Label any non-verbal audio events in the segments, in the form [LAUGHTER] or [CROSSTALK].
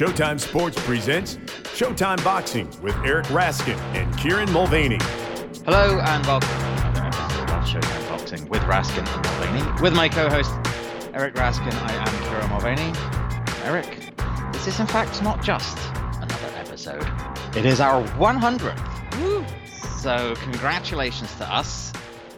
Showtime Sports presents Showtime Boxing with Eric Raskin and Kieran Mulvaney. Hello and welcome to another episode of Showtime Boxing with Raskin and Mulvaney. With my co-host Eric Raskin, I am Kieran Mulvaney. Eric, this is in fact not just another episode; it is our 100th. Woo! So congratulations to us.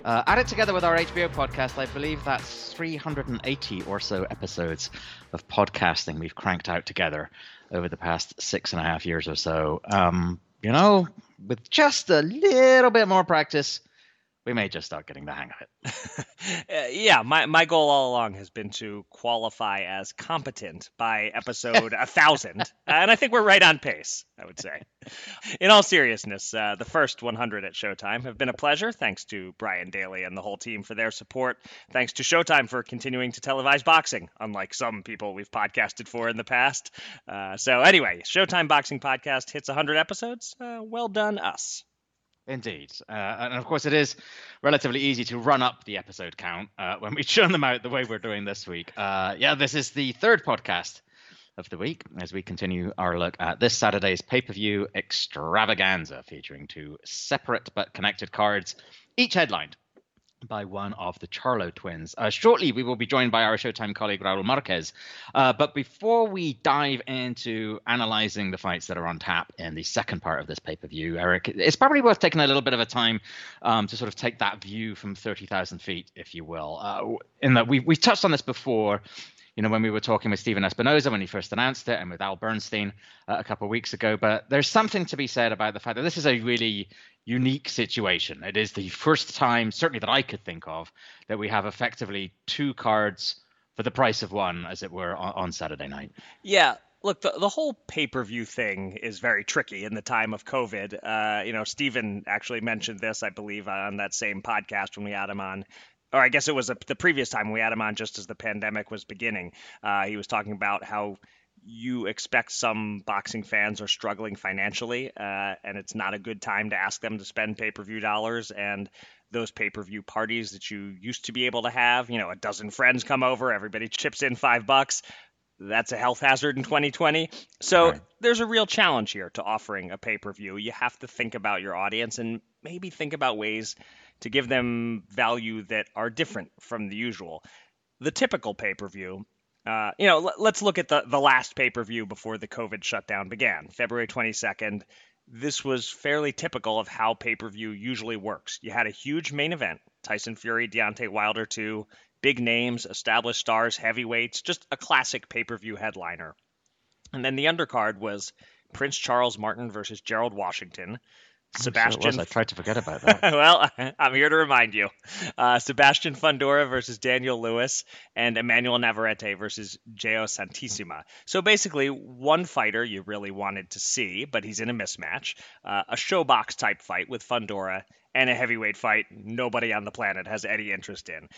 Uh, add it together with our HBO podcast, I believe that's 380 or so episodes of podcasting we've cranked out together over the past six and a half years or so. Um, you know, with just a little bit more practice, we may just start getting the hang of it. [LAUGHS] Uh, yeah, my, my goal all along has been to qualify as competent by episode [LAUGHS] a thousand, and I think we're right on pace. I would say. In all seriousness, uh, the first 100 at Showtime have been a pleasure. Thanks to Brian Daly and the whole team for their support. Thanks to Showtime for continuing to televise boxing, unlike some people we've podcasted for in the past. Uh, so anyway, Showtime Boxing Podcast hits 100 episodes. Uh, well done, us. Indeed. Uh, and of course, it is relatively easy to run up the episode count uh, [LAUGHS] when we churn them out the way we're doing this week. Uh, yeah, this is the third podcast of the week as we continue our look at this Saturday's pay per view extravaganza featuring two separate but connected cards, each headlined by one of the Charlo twins. Uh, shortly, we will be joined by our Showtime colleague Raul Marquez. Uh, but before we dive into analyzing the fights that are on tap in the second part of this pay per view, Eric, it's probably worth taking a little bit of a time um, to sort of take that view from 30,000 feet, if you will. Uh, in that we we've touched on this before you know, when we were talking with Stephen Espinoza when he first announced it and with Al Bernstein uh, a couple of weeks ago. But there's something to be said about the fact that this is a really unique situation. It is the first time, certainly that I could think of, that we have effectively two cards for the price of one, as it were, on, on Saturday night. Yeah, look, the, the whole pay per view thing is very tricky in the time of COVID. Uh, you know, Stephen actually mentioned this, I believe, on that same podcast when we had him on or I guess it was a, the previous time we had him on just as the pandemic was beginning. Uh, he was talking about how you expect some boxing fans are struggling financially, uh, and it's not a good time to ask them to spend pay per view dollars. And those pay per view parties that you used to be able to have, you know, a dozen friends come over, everybody chips in five bucks. That's a health hazard in 2020. So right. there's a real challenge here to offering a pay per view. You have to think about your audience and maybe think about ways to give them value that are different from the usual. The typical pay per view, uh, you know, l- let's look at the, the last pay per view before the COVID shutdown began, February 22nd. This was fairly typical of how pay per view usually works. You had a huge main event Tyson Fury, Deontay Wilder 2, big names, established stars, heavyweights, just a classic pay per view headliner. And then the undercard was Prince Charles Martin versus Gerald Washington, Sebastian. Sure I tried to forget about that. [LAUGHS] well, [LAUGHS] I'm here to remind you. Uh, Sebastian Fundora versus Daniel Lewis and Emanuel Navarrete versus Jeo Santisima. So basically, one fighter you really wanted to see, but he's in a mismatch. Uh, a ShoBox type fight with Fundora and a heavyweight fight nobody on the planet has any interest in.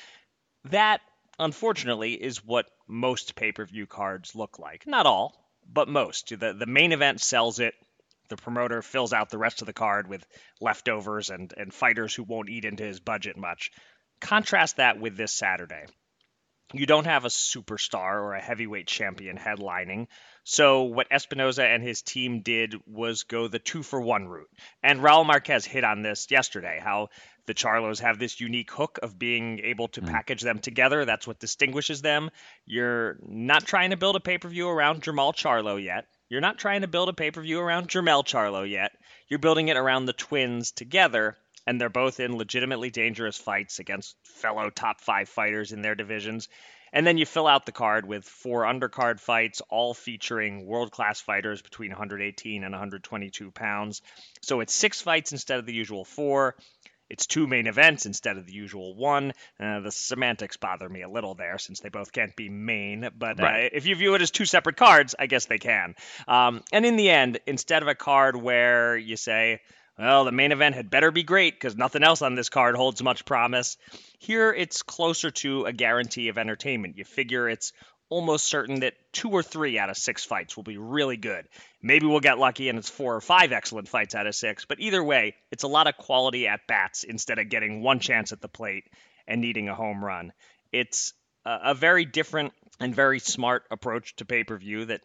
That, unfortunately, is what most pay per view cards look like. Not all, but most. The, the main event sells it the promoter fills out the rest of the card with leftovers and, and fighters who won't eat into his budget much. Contrast that with this Saturday. You don't have a superstar or a heavyweight champion headlining. So, what Espinoza and his team did was go the two for one route. And Raul Marquez hit on this yesterday how the Charlos have this unique hook of being able to mm. package them together. That's what distinguishes them. You're not trying to build a pay per view around Jermall Charlo yet. You're not trying to build a pay per view around Jermell Charlo yet. You're building it around the twins together, and they're both in legitimately dangerous fights against fellow top five fighters in their divisions. And then you fill out the card with four undercard fights, all featuring world class fighters between 118 and 122 pounds. So it's six fights instead of the usual four. It's two main events instead of the usual one. Uh, the semantics bother me a little there since they both can't be main, but uh, right. uh, if you view it as two separate cards, I guess they can. Um, and in the end, instead of a card where you say, well, the main event had better be great because nothing else on this card holds much promise. Here, it's closer to a guarantee of entertainment. You figure it's almost certain that two or three out of six fights will be really good. Maybe we'll get lucky and it's four or five excellent fights out of six, but either way, it's a lot of quality at bats instead of getting one chance at the plate and needing a home run. It's a, very different and very smart approach to pay per view that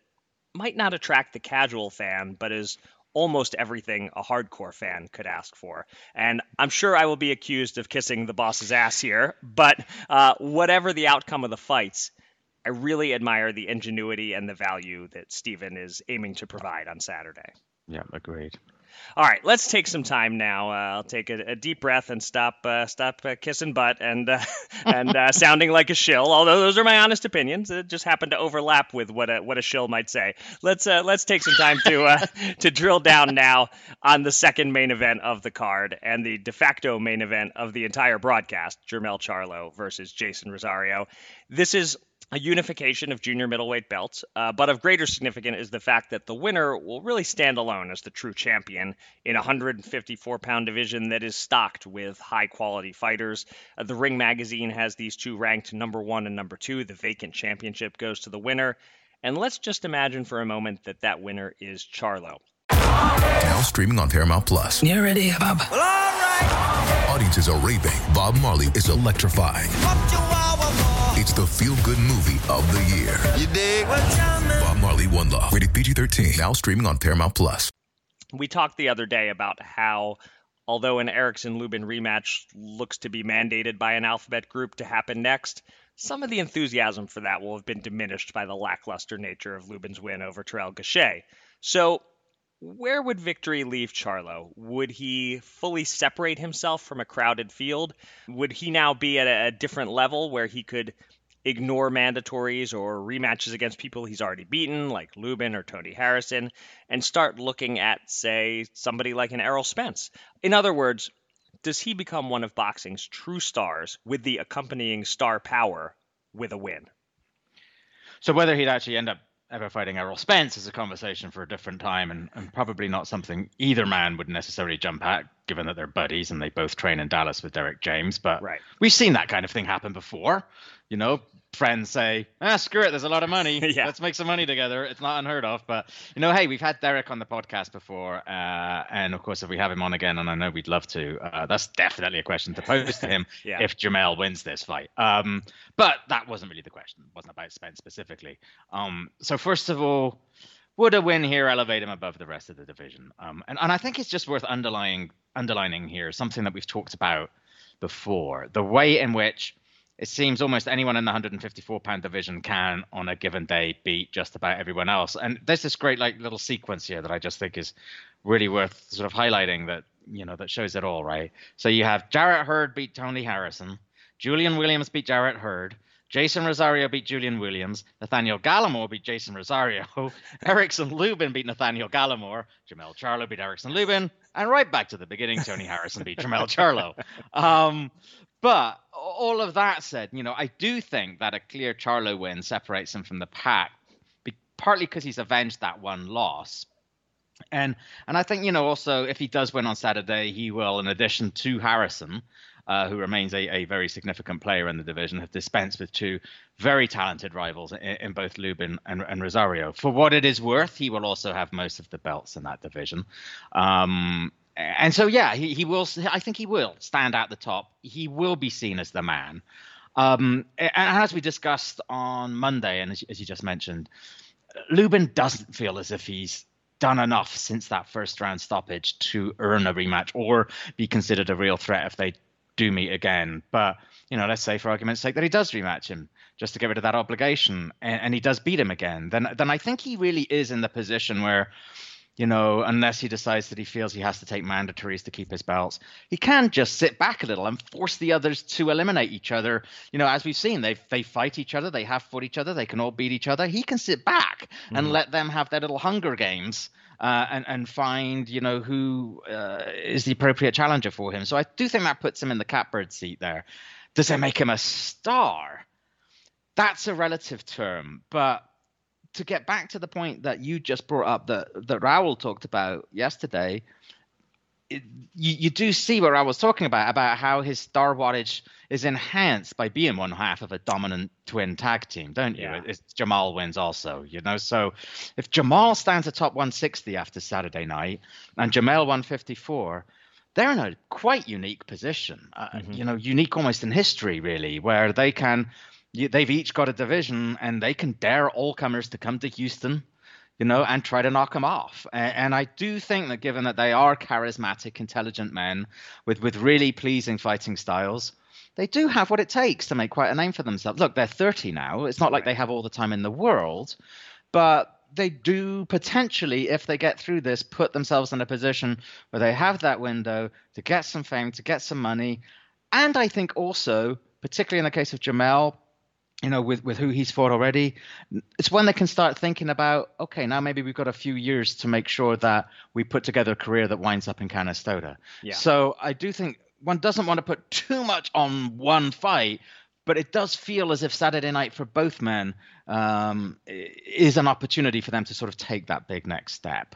might not attract the casual fan, but is almost everything a hardcore fan could ask for. And I'm sure I will be accused of kissing the boss's ass here, but uh, whatever the outcome of the fights, I really admire the ingenuity and the value that Stephen is aiming to provide on Saturday. Yeah, agreed. All right, let's take some time now. Uh, I'll take a, a, deep breath and stop uh, stop uh, kissing butt and uh, [LAUGHS] and uh, sounding like a shill. Although those are my honest opinions, it just happened to overlap with what a what a shill might say. Let's uh, let's take some time to [LAUGHS] to drill down now on the second main event of the card and the de facto main event of the entire broadcast: Jermell Charlo versus Jeison Rosario. This is a unification of junior middleweight belts, uh, but of greater significance is the fact that the winner will really stand alone as the true champion in a 154 pound division that is stocked with high quality fighters. Uh, the Ring magazine has these two ranked number one and number two. The vacant championship goes to the winner. And let's just imagine for a moment that that winner is Charlo. Now streaming on Paramount Plus. You ready, Bob? Well, all right. Audiences are raving. Bob Marley is electrifying. It's the feel good movie of the year. You dig? Bob Marley One Love. Rated PG 13. Now streaming on Paramount Plus. We talked the other day about how, although an Erickson Lubin rematch looks to be mandated by an alphabet group to happen next, some of the enthusiasm for that will have been diminished by the lackluster nature of Lubin's win over Terrell Gausha. So, where would victory leave Charlo? Would he fully separate himself from a crowded field? Would he now be at a different level where he could ignore mandatories or rematches against people he's already beaten, like Lubin or Tony Harrison, and start looking at, say, somebody like an Errol Spence? In other words, does he become one of boxing's true stars with the accompanying star power with a win? So whether he'd actually end up ever fighting Errol Spence is a conversation for a different time and, and probably not something either man would necessarily jump at, given that they're buddies and they both train in Dallas with Derrick James. But right. we've seen that kind of thing happen before. You know, friends say, ah, screw it, there's a lot of money. [LAUGHS] yeah. Let's make some money together. It's not unheard of. But, you know, hey, we've had Derrick on the podcast before. Uh, and of course, if we have him on again, and I know we'd love to, uh, that's definitely a question to pose to him [LAUGHS] yeah. if Jermell wins this fight. Um, but that wasn't really the question. It wasn't about Spence specifically. Um, so, first of all, would a win here elevate him above the rest of the division? Um, and, and I think it's just worth underlying underlining here something that we've talked about before the way in which it seems almost anyone in the 154 pound division can on a given day beat just about everyone else and there's this great like little sequence here that i just think is really worth sort of highlighting that you know that shows it all right so you have jarrett hurd beat tony harrison julian williams beat jarrett hurd Jeison Rosario beat Julian Williams. Nathaniel Gallimore beat Jeison Rosario. [LAUGHS] Erickson Lubin beat Nathaniel Gallimore. Jermell Charlo beat Erickson Lubin. And right back to the beginning, Tony Harrison beat Jermell Charlo. Um, but all of that said, you know, I do think that a clear Charlo win separates him from the pack, partly because he's avenged that one loss. And and I think you know also if he does win on Saturday, he will, in addition to Harrison, uh, who remains a, a very significant player in the division, have dispensed with two very talented rivals in, in both Lubin and, and, Rosario. For what it is worth, he will also have most of the belts in that division. Um, and so yeah, he, he will. I think he will stand at the top. He will be seen as the man. Um, and as we discussed on Monday, and as, as you just mentioned, Lubin doesn't feel as if he's done enough since that first round stoppage to earn a rematch or be considered a real threat if they do meet again. But you know, let's say for argument's sake that he does rematch him just to get rid of that obligation, and, and he does beat him again. Then then I think he really is in the position where you know, unless he decides that he feels he has to take mandatories to keep his belts, he can just sit back a little and force the others to eliminate each other. You know, as we've seen, they they fight each other, they have fought each other, they can all beat each other. He can sit back mm. and let them have their little Hunger Games. Uh, and and find you know who uh, is the appropriate challenger for him. So I do think that puts him in the catbird seat there. Does it make him a star? That's a relative term, but to get back to the point that you just brought up that that Raul talked about yesterday, it, you, you do see what I was talking about about how his star wattage is enhanced by being one half of a dominant twin tag team, don't you? Yeah. It's Jamal wins also, you know. So if Jamal stands atop 160 after Saturday night and Jamal 154, they're in a quite unique position, uh, mm-hmm. you know, unique almost in history, really, where they can you, they've each got a division and they can dare all comers to come to Houston. you know, and try to knock them off. And, and, I do think that given that they are charismatic, intelligent men with, with really pleasing fighting styles, they do have what it takes to make quite a name for themselves. Look, they're 30 now. It's not like they have all the time in the world, but they do potentially, if they get through this, put themselves in a position where they have that window to get some fame, to get some money. And I think also, particularly in the case of Jamel, you know, with, with who he's fought already, it's when they can start thinking about, okay, now maybe we've got a few years to make sure that we put together a career that winds up in Canastota. Yeah. So I do think one doesn't want to put too much on one fight, but it does feel as if Saturday night for both men um, is an opportunity for them to sort of take that big next step.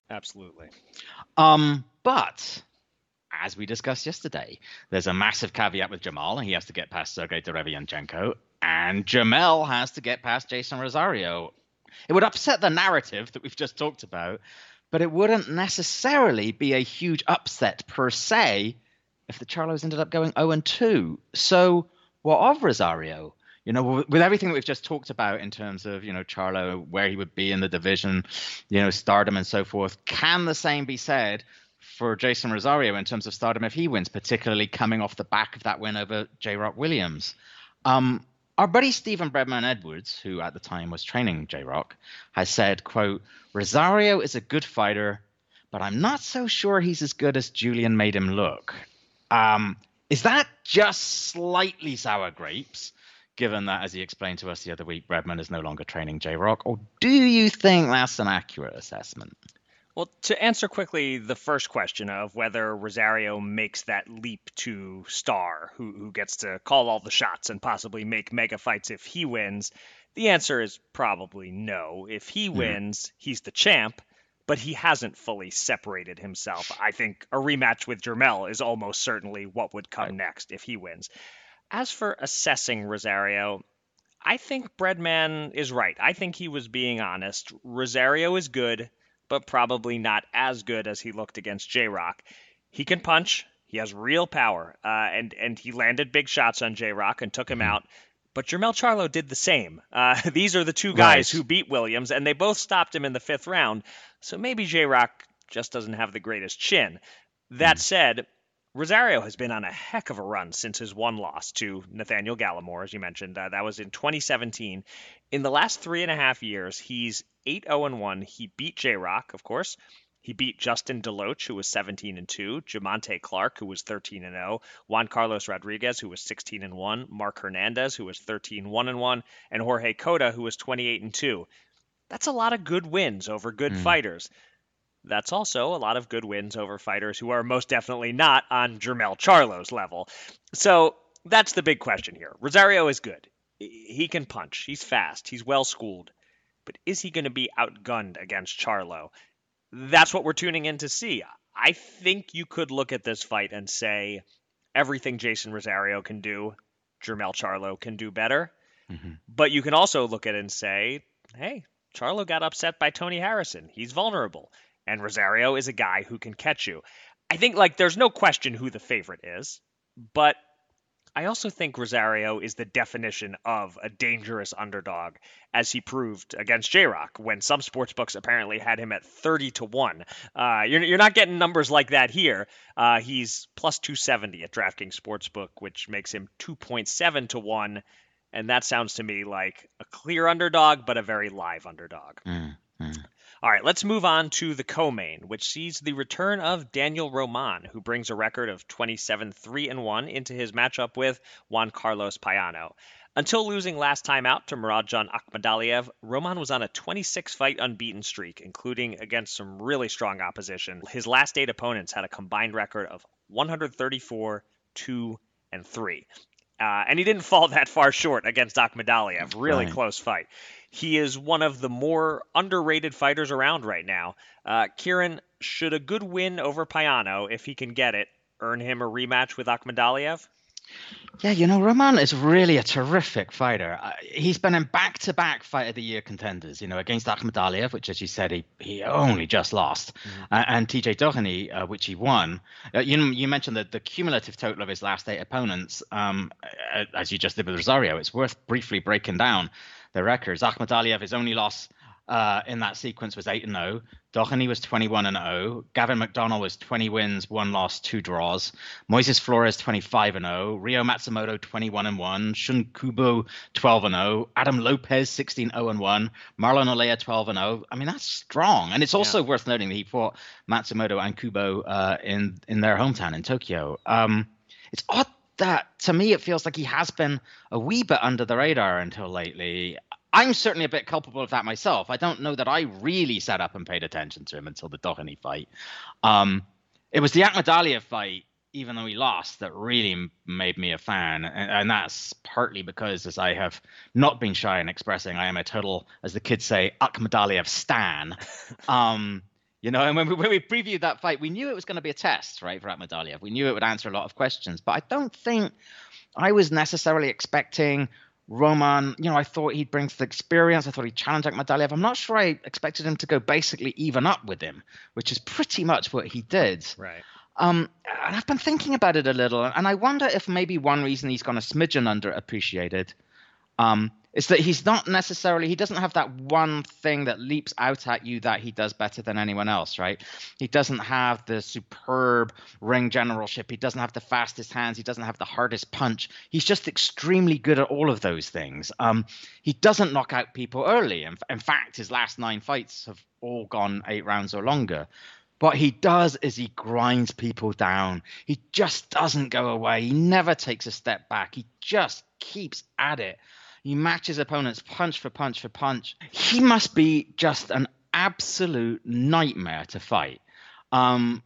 Absolutely. Um, but as we discussed yesterday, there's a massive caveat with Jamal. He has to get past Sergey Derevyanchenko, and Jamel has to get past Jeison Rosario. It would upset the narrative that we've just talked about, but it wouldn't necessarily be a huge upset per se if the Charlos ended up going 0 and 2. So, what of Rosario? You know, with everything that we've just talked about in terms of, you know, Charlo, where he would be in the division, you know, stardom and so forth, can the same be said for Jeison Rosario in terms of stardom if he wins, particularly coming off the back of that win over J. Rock Williams. Um, our buddy Stephen Breadman Edwards, who at the time was training J. Rock, has said, "quote Rosario is a good fighter, but I'm not so sure he's as good as Julian made him look." Um, is that just slightly sour grapes? Given that, as he explained to us the other week, Breadman is no longer training J Rock, or do you think that's an accurate assessment? Well, to answer quickly the first question of whether Rosario makes that leap to star, who, who gets to call all the shots and possibly make mega fights if he wins, the answer is probably no. If he mm-hmm. wins, he's the champ, but he hasn't fully separated himself. I think a rematch with Jermell is almost certainly what would come right. next if he wins. As for assessing Rosario, I think Breadman is right. I think he was being honest. Rosario is good but probably not as good as he looked against J Rock. He can punch. He has real power, uh, and and he landed big shots on J Rock and took him mm-hmm. out. But Jermell Charlo did the same. Uh, [LAUGHS] these are the two guys right. who beat Williams, and they both stopped him in the fifth round. So maybe J Rock just doesn't have the greatest chin. That mm. said, Rosario has been on a heck of a run since his one loss to Nathaniel Gallimore, as you mentioned. Uh, that was in 2017. In the last three and a half years, he's 8 0 1. He beat J Rock, of course. He beat Justin Deloach, who was 17 and 2, Jamontay Clark, who was 13 and 0, Juan Carlos Rodriguez, who was 16 and 1, Mark Hernandez, who was 13 1 and 1, and Jorge Cota, who was 28 and 2. That's a lot of good wins over good mm. fighters. That's also a lot of good wins over fighters who are most definitely not on Jermell Charlo's level. So that's the big question here. Rosario is good. He can punch. He's fast. He's well schooled. But is he going to be outgunned against Charlo? That's what we're tuning in to see. I think you could look at this fight and say everything Jeison Rosario can do, Jermell Charlo can do better. Mm-hmm. But you can also look at it and say, hey, Charlo got upset by Tony Harrison. He's vulnerable and Rosario is a guy who can catch you. I think like there's no question who the favorite is, but I also think Rosario is the definition of a dangerous underdog, as he proved against J Rock when some sports books apparently had him at 30 to 1. Uh, you're, you're not getting numbers like that here. Uh, he's plus 270 at DraftKings Sportsbook, which makes him 2.7 to 1. And that sounds to me like a clear underdog, but a very live underdog. Mm. All right, let's move on to the co-main, which sees the return of Daniel Roman, who brings a record of 27-3 and 1 into his matchup with Juan Carlos Payano. Until losing last time out to Murodjon Akhmadaliev, Roman was on a 26 fight unbeaten streak, including against some really strong opposition. His last eight opponents had a combined record of 134, 2, and 3. Uh, and he didn't [LAUGHS] fall that far short against Akhmadaliev. Really Right. close fight. He is one of the more underrated fighters around right now. Uh, Kieran, should a good win over Payano, if he can get it, earn him a rematch with Akhmadaliev? Yeah, you know, Roman is really a terrific fighter. Uh, he's been in back-to-back Fight of the Year contenders, you know, against Akhmadaliev, which, as you said, he, he only just lost, uh, and TJ Doheny, uh, which he won. Uh, you, you mentioned that the cumulative total of his last eight opponents, um, uh, as you just did with Rosario, it's worth briefly breaking down the records. Akhmadaliev, his only loss uh, in that sequence was 8 and 0. Doheny was 21 and 0. Gavin McDonnell was 20 wins, one loss, two draws. Moises Flores 25 and 0. Ryo Matsumoto 21 and 1. Shun Kubo 12 and 0. Adam Lopez 16 0 and 1. Marlon Olea 12 and 0. I mean that's strong, and it's also worth noting that he fought Matsumoto and Kubo uh, in in their hometown in Tokyo. Um, it's odd that to me it feels like he has been a wee bit under the radar until lately. I'm certainly a bit culpable of that myself. I don't know that I really sat up and paid attention to him until the Doheny fight. Um, it was the Akhmadaliev fight, even though he lost, that really made me a fan, and, and that's partly because, as I have not been shy in expressing, I am a total, as the kids say, Akhmadaliev stan. [LAUGHS] um, you know, and when we, when we previewed that fight, we knew it was going to be a test, right, for Akhmadaliev. We knew it would answer a lot of questions, but I don't think I was necessarily expecting Roman. You know, I thought he'd bring the experience. I thought he'd challenge Akhmadaliev. I'm not sure I expected him to go basically even up with him, which is pretty much what he did. Right. Um, and I've been thinking about it a little, and I wonder if maybe one reason he's gone a smidgen underappreciated um, is that he's not necessarily he doesn't have that one thing that leaps out at you that he does better than anyone else, right? He doesn't have the superb ring generalship. He doesn't have the fastest hands. He doesn't have the hardest punch. He's just extremely good at all of those things. Um, he doesn't knock out people early. In, in fact, his last nine fights have all gone eight rounds or longer. What he does is he grinds people down. He just doesn't go away. He never takes a step back. He just keeps at it. He matches opponents punch for punch for punch. He must be just an absolute nightmare to fight. Um,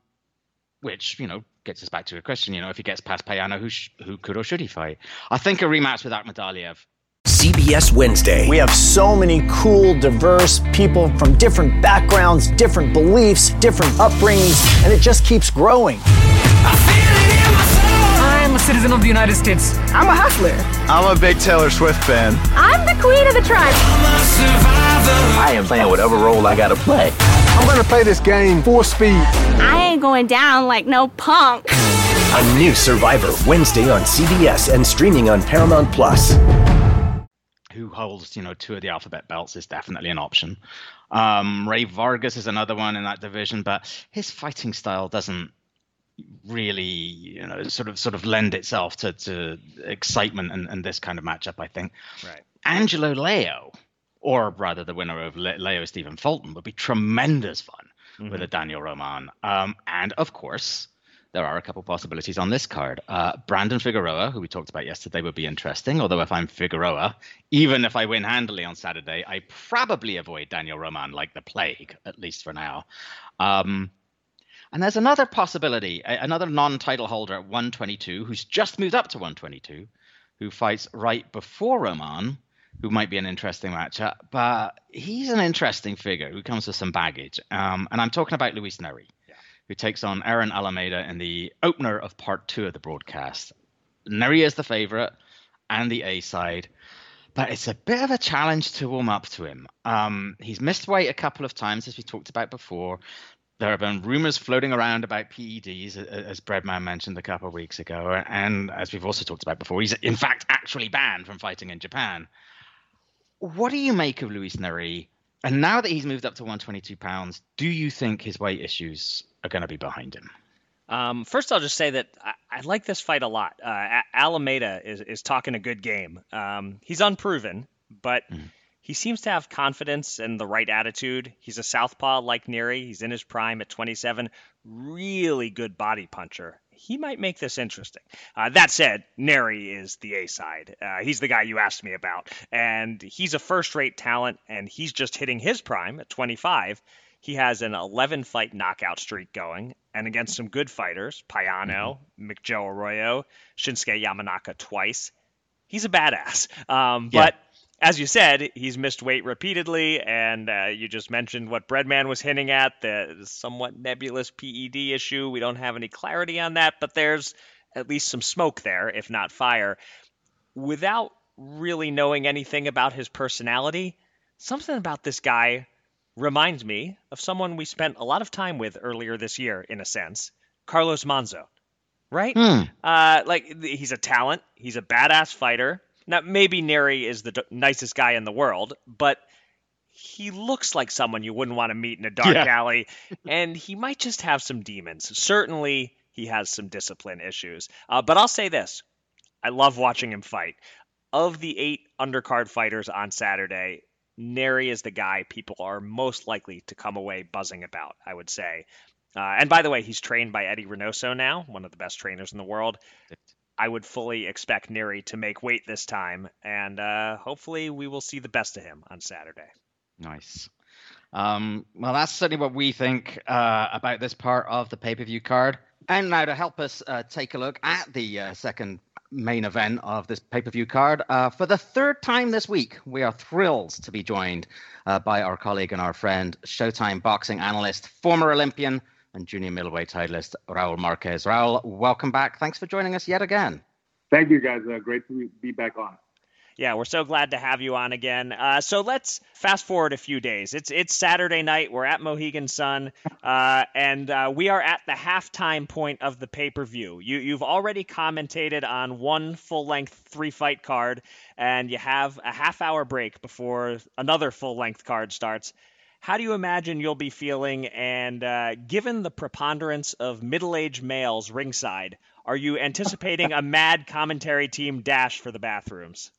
which you know gets us back to a question. You know, if he gets past Payano, who sh- who could or should he fight? I think a rematch with Akhmadaliev CBS Wednesday. We have so many cool, diverse people from different backgrounds, different beliefs, different upbringings, and it just keeps growing. I'm a citizen of the United States. I'm a hustler. I'm a big Taylor Swift fan. I'm the queen of the tribe. I am playing whatever role I gotta play. I'm gonna play this game full speed. I ain't going down like no punk. A new Survivor Wednesday on CBS and streaming on Paramount Plus. who holds you know two of the alphabet belts is definitely an option. Um, Ray Vargas is another one in that division, but his fighting style doesn't really you know sort of sort of lend itself to, to excitement and, and this kind of matchup. I think. Right. Angelo Leo, or rather the winner of Le- Leo Stephen Fulton, would be tremendous fun with a Daniel Roman. Um, and of course, there are a couple possibilities on this card. Uh, Brandon Figueroa, who we talked about yesterday, would be interesting. Although if I'm Figueroa, even if I win handily on Saturday, I probably avoid Daniel Roman like the plague, at least for now. Um, and there's another possibility, another non-title holder at 122, who's just moved up to 122, who fights right before Roman, who might be an interesting matchup. But he's an interesting figure who comes with some baggage. Um, and I'm talking about Luis Nery who takes on Aaron Alameda in the opener of part two of the broadcast. Nery is the favorite and the A side, but it's a bit of a challenge to warm up to him. Um, he's missed weight a couple of times, as we talked about before. There have been rumors floating around about PEDs, as Breadman mentioned a couple of weeks ago, and as we've also talked about before, he's in fact actually banned from fighting in Japan. What do you make of Luis Nery? And now that he's moved up to 122 pounds, do you think his weight issues are going to be behind him? Um, first, I'll just say that I, I like this fight a lot. Uh, Alameda is, is talking a good game. Um, he's unproven, but he seems to have confidence and the right attitude. He's a southpaw like Nery. He's in his prime at 27. Really good body puncher. He might make this interesting. Uh, that said, Nery is the A side. Uh, he's the guy you asked me about. And he's a first rate talent, and he's just hitting his prime at 25. He has an 11 fight knockout streak going, and against some good fighters, Payano, McJoe Arroyo, Shinsuke Yamanaka twice. he's a badass. Um, yeah. But as you said, he's missed weight repeatedly, and uh, you just mentioned what Breadman was hinting at the somewhat nebulous PED issue. We don't have any clarity on that, but there's at least some smoke there, if not fire. Without really knowing anything about his personality, something about this guy reminds me of someone we spent a lot of time with earlier this year, in a sense Carlos Monzo. Right? Hmm. Uh, like, he's a talent, he's a badass fighter. Now, maybe Nery is the d- nicest guy in the world, but he looks like someone you wouldn't want to meet in a dark yeah. alley, [LAUGHS] and he might just have some demons. Certainly, he has some discipline issues. Uh, but I'll say this I love watching him fight. Of the eight undercard fighters on Saturday, Nery is the guy people are most likely to come away buzzing about, I would say. Uh, and by the way, he's trained by Eddie Reynoso now, one of the best trainers in the world. I would fully expect Nery to make weight this time, and uh, hopefully we will see the best of him on Saturday. Nice. Um, well, that's certainly what we think uh, about this part of the pay per view card. And now to help us uh, take a look at the uh, second main event of this pay per view card, uh, for the third time this week, we are thrilled to be joined uh, by our colleague and our friend, Showtime boxing analyst, former Olympian, and junior middleweight titleist Raul Marquez. Raul, welcome back. Thanks for joining us yet again. Thank you, guys. Uh, great to be back on. Yeah, we're so glad to have you on again. Uh, so let's fast forward a few days. It's it's Saturday night. We're at Mohegan Sun, uh, and uh, we are at the halftime point of the pay per view. You you've already commentated on one full length three fight card, and you have a half hour break before another full length card starts. How do you imagine you'll be feeling? And uh, given the preponderance of middle aged males ringside, are you anticipating a mad commentary team dash for the bathrooms?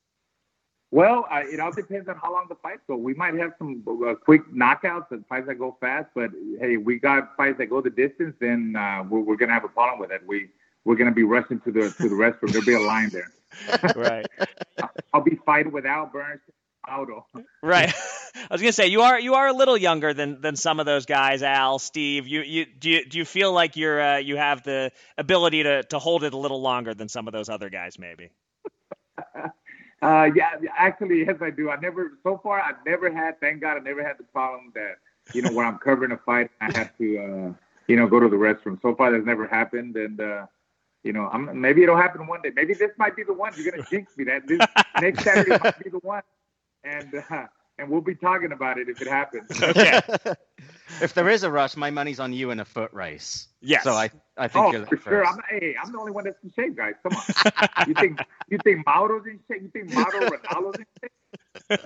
Well, uh, it all depends on how long the fights go. We might have some uh, quick knockouts and fights that go fast, but hey, we got fights that go the distance, then uh, we're, we're gonna have a problem with it. We we're gonna be rushing to the to the restroom. There'll be a line there. [LAUGHS] right. [LAUGHS] I'll be fighting with Al Burns. Auto. Right. [LAUGHS] I was gonna say you are you are a little younger than than some of those guys, Al, Steve. You you do you do you feel like you're uh, you have the ability to to hold it a little longer than some of those other guys, maybe? [LAUGHS] Uh, yeah, actually, yes, I do. I never, so far, I've never had, thank God, I never had the problem that, you know, when I'm covering a fight, I have to, uh, you know, go to the restroom. So far, that's never happened. And, uh, you know, I'm, maybe it'll happen one day. Maybe this might be the one. You're going to jinx me that this [LAUGHS] next Saturday might be the one. And, uh, and we'll be talking about it if it happens. [LAUGHS] Okay. [LAUGHS] if there is a rush, my money's on you in a foot race. Yes. So I, I think oh, you're for sure. I'm, hey, I'm the only one that's in shape, guys. Come on. you think you think Mauro's in shape? You think Mauro Ranallo's in shape? [LAUGHS]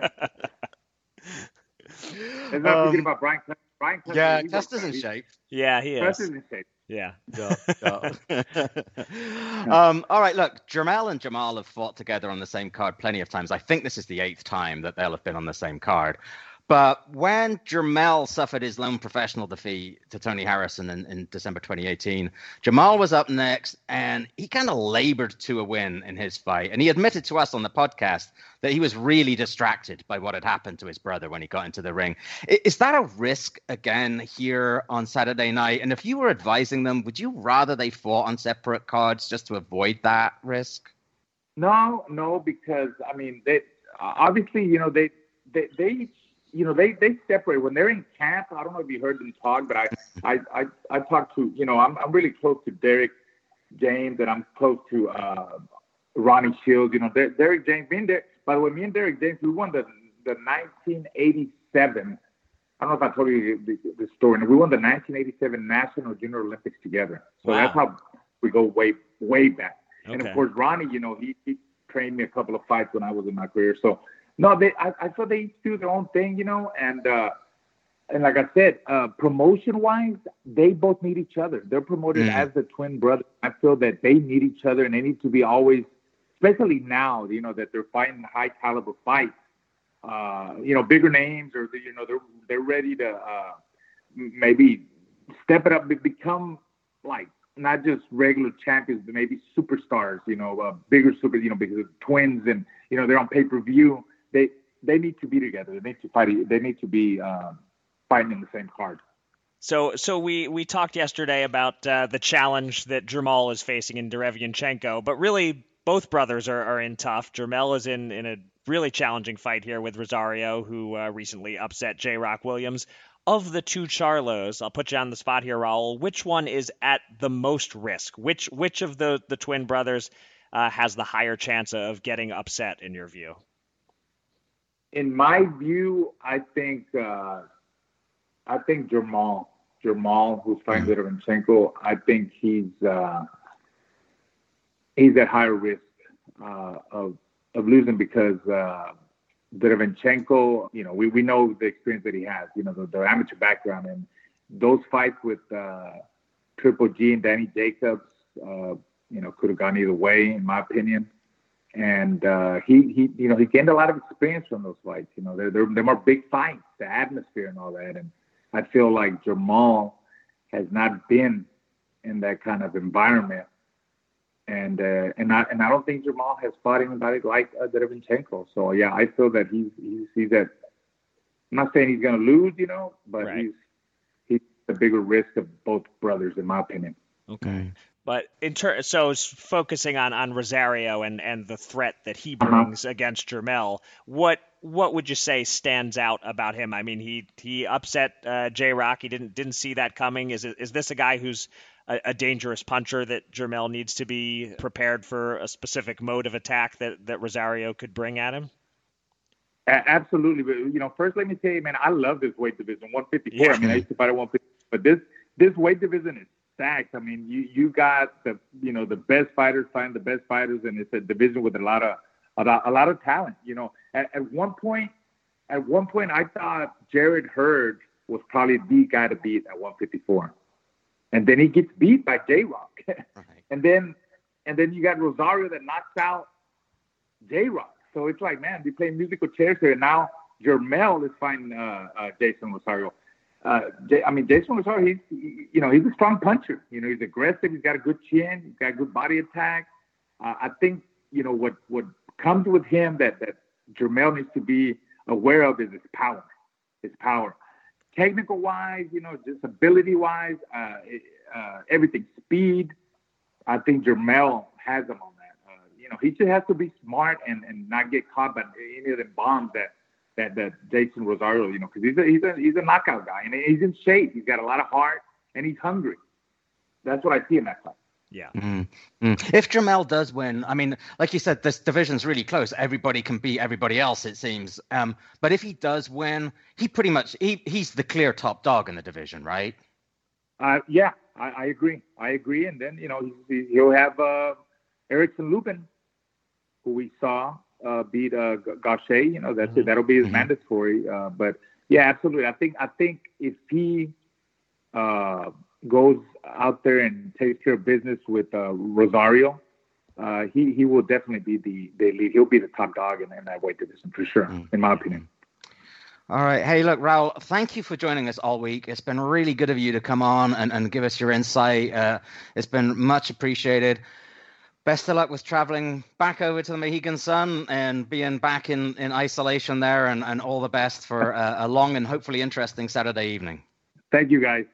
Let's not um, forget about Brian. Brian Custer, yeah, Custer's in shape. Yeah, he is. Custer's in shape. Yeah. [LAUGHS] um, all right, look, Jermell and Jamal have fought together on the same card plenty of times. I think this is the eighth time that they'll have been on the same card. But when Jamal suffered his lone professional defeat to Tony Harrison in, in December 2018, Jamal was up next and he kind of labored to a win in his fight. And he admitted to us on the podcast that he was really distracted by what had happened to his brother when he got into the ring. Is that a risk again here on Saturday night? And if you were advising them, would you rather they fought on separate cards just to avoid that risk? No, no, because I mean, they obviously, you know, they they, they you know, they they separate when they're in camp. I don't know if you heard them talk, but I I I, I talked to you know I'm I'm really close to Derrick James and I'm close to uh, Ronnie Shields. You know, Der- Derrick James being there. By the way, me and Derrick James we won the the 1987. I don't know if I told you the, the, the story. We won the 1987 National Junior Olympics together. So wow. that's how we go way way back. Okay. And of course, Ronnie, you know, he, he trained me a couple of fights when I was in my career. So no, they I, I feel they each do their own thing, you know, and uh and like I said, uh promotion wise, they both need each other. They're promoted mm. as the twin brothers. I feel that they need each other and they need to be always especially now, you know, that they're fighting high caliber fights. Uh, you know, bigger names or you know, they're they're ready to uh maybe step it up become like not just regular champions, but maybe superstars, you know, uh, bigger super, you know, because of twins and, you know, they're on pay per view they they need to be together. They need to fight. They need to be um, fighting in the same card. So, so we we talked yesterday about uh, the challenge that Jermall is facing in Derevyanchenko, but really both brothers are, are in tough. Jermell is in in a really challenging fight here with Rosario, who uh, recently upset J. Rock Williams. Of the two Charlos, I'll put you on the spot here, Raul. Which one is at the most risk? Which which of the the twin brothers uh, has the higher chance of getting upset in your view? In my view, I think uh, I think Jermall, Jermall, who's fighting Derevyanchenko, I think he's uh, he's at higher risk uh, of of losing because uh, Derevyanchenko, you know, we, we know the experience that he has, you know, the, the amateur background and those fights with uh, Triple G and Danny Jacobs, uh, you know, could have gone either way, in my opinion. And uh, he, he, you know, he gained a lot of experience from those fights. You know, they're, they're, they're more big fights, the atmosphere and all that. And I feel like Jermall has not been in that kind of environment and uh, and I and I don't think Jamal has fought anybody like uh, Derevyanchenko. So yeah, I feel that he's he's he's at. I'm not saying he's going to lose, you know, but right. he's he's a bigger risk of both brothers, in my opinion. Okay. But in ter- so focusing on, on Rosario and, and the threat that he uh-huh. brings against Jermell, what what would you say stands out about him? I mean, he he upset uh, J Rock. He didn't didn't see that coming. Is is this a guy who's a, a, dangerous puncher that Jermell needs to be prepared for a specific mode of attack that, that Rosario could bring at him? Absolutely, but you know, first let me tell you, man, I love this weight division, 154. Yeah. I mean, I used to fight at 150, but this this weight division is stacked. I mean, you you got the you know the best fighters find the best fighters, and it's a division with a lot of a lot, a lot of talent. You know, at, at one point, at one point, I thought Jarrett Hurd was probably the guy to beat at 154 and then he gets beat by J Rock, [LAUGHS] right. and then and then you got Rosario that knocks out J Rock. So it's like, man, they play musical chairs here. And now Jermell is fighting uh, uh, Jeison Rosario. Uh, I mean, Jeison Rosario, he's you know he's a strong puncher. You know, he's aggressive. He's got a good chin. He's got good body attack. Uh, I think you know what what comes with him that that Jermell needs to be aware of is his power. His power technical wise, you know, just ability wise, uh, uh, everything, speed. I think Jermell has him on that. Uh, you know, he just has to be smart and, and not get caught by any of the bombs that that that Jeison Rosario, you know, because he's a he's a he's a knockout guy and he's in shape. He's got a lot of heart and he's hungry. That's what I see in that fight. Yeah. Mm-hmm. If Jermell does win, I mean, like you said, this division's really close. Everybody can beat everybody else, it seems. Um, but if he does win, he pretty much he he's the clear top dog in the division, right? Uh, yeah, I, I agree. I agree. And then you know he, he'll have uh, Erickson Lubin, who we saw uh, beat uh. You know that's mm-hmm. it. That'll be his mm-hmm. mandatory. Uh, but yeah, absolutely. I think I think if he uh, goes out there and takes care of business with uh, Rosario, uh, he he will definitely be the, the lead. He'll be the top dog in, in that weight division for sure, mm-hmm. in my opinion. All right. Hey, look, Raul, thank you for joining us all week. It's been really good of you to come on and, and give us your insight. Uh, it's been much appreciated. Best of luck with traveling back over to the Mohegan Sun and being back in, in isolation there, and, and all the best for a, a long and hopefully interesting Saturday evening. Thank you, guys.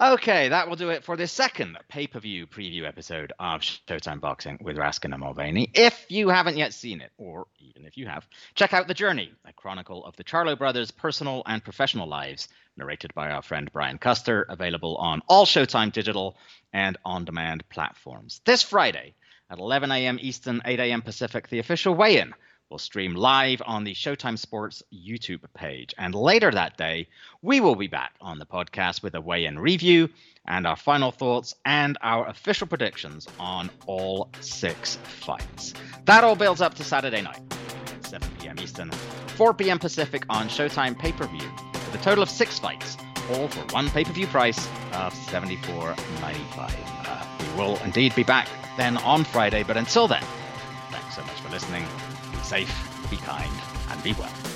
Okay, that will do it for this second pay per view preview episode of Showtime Boxing with Raskin and Mulvaney. If you haven't yet seen it, or even if you have, check out The Journey, a chronicle of the Charlo brothers' personal and professional lives, narrated by our friend Brian Custer, available on all Showtime digital and on demand platforms. This Friday at 11 a.m. Eastern, 8 a.m. Pacific, the official weigh in will stream live on the Showtime Sports YouTube page. And later that day, we will be back on the podcast with a weigh in review and our final thoughts and our official predictions on all six fights. That all builds up to Saturday night, 7 p.m. Eastern, 4 p.m. Pacific on Showtime pay per view, with a total of six fights, all for one pay per view price of $74.95. Uh, we will indeed be back then on Friday, but until then, thanks so much for listening safe, be kind, and be well.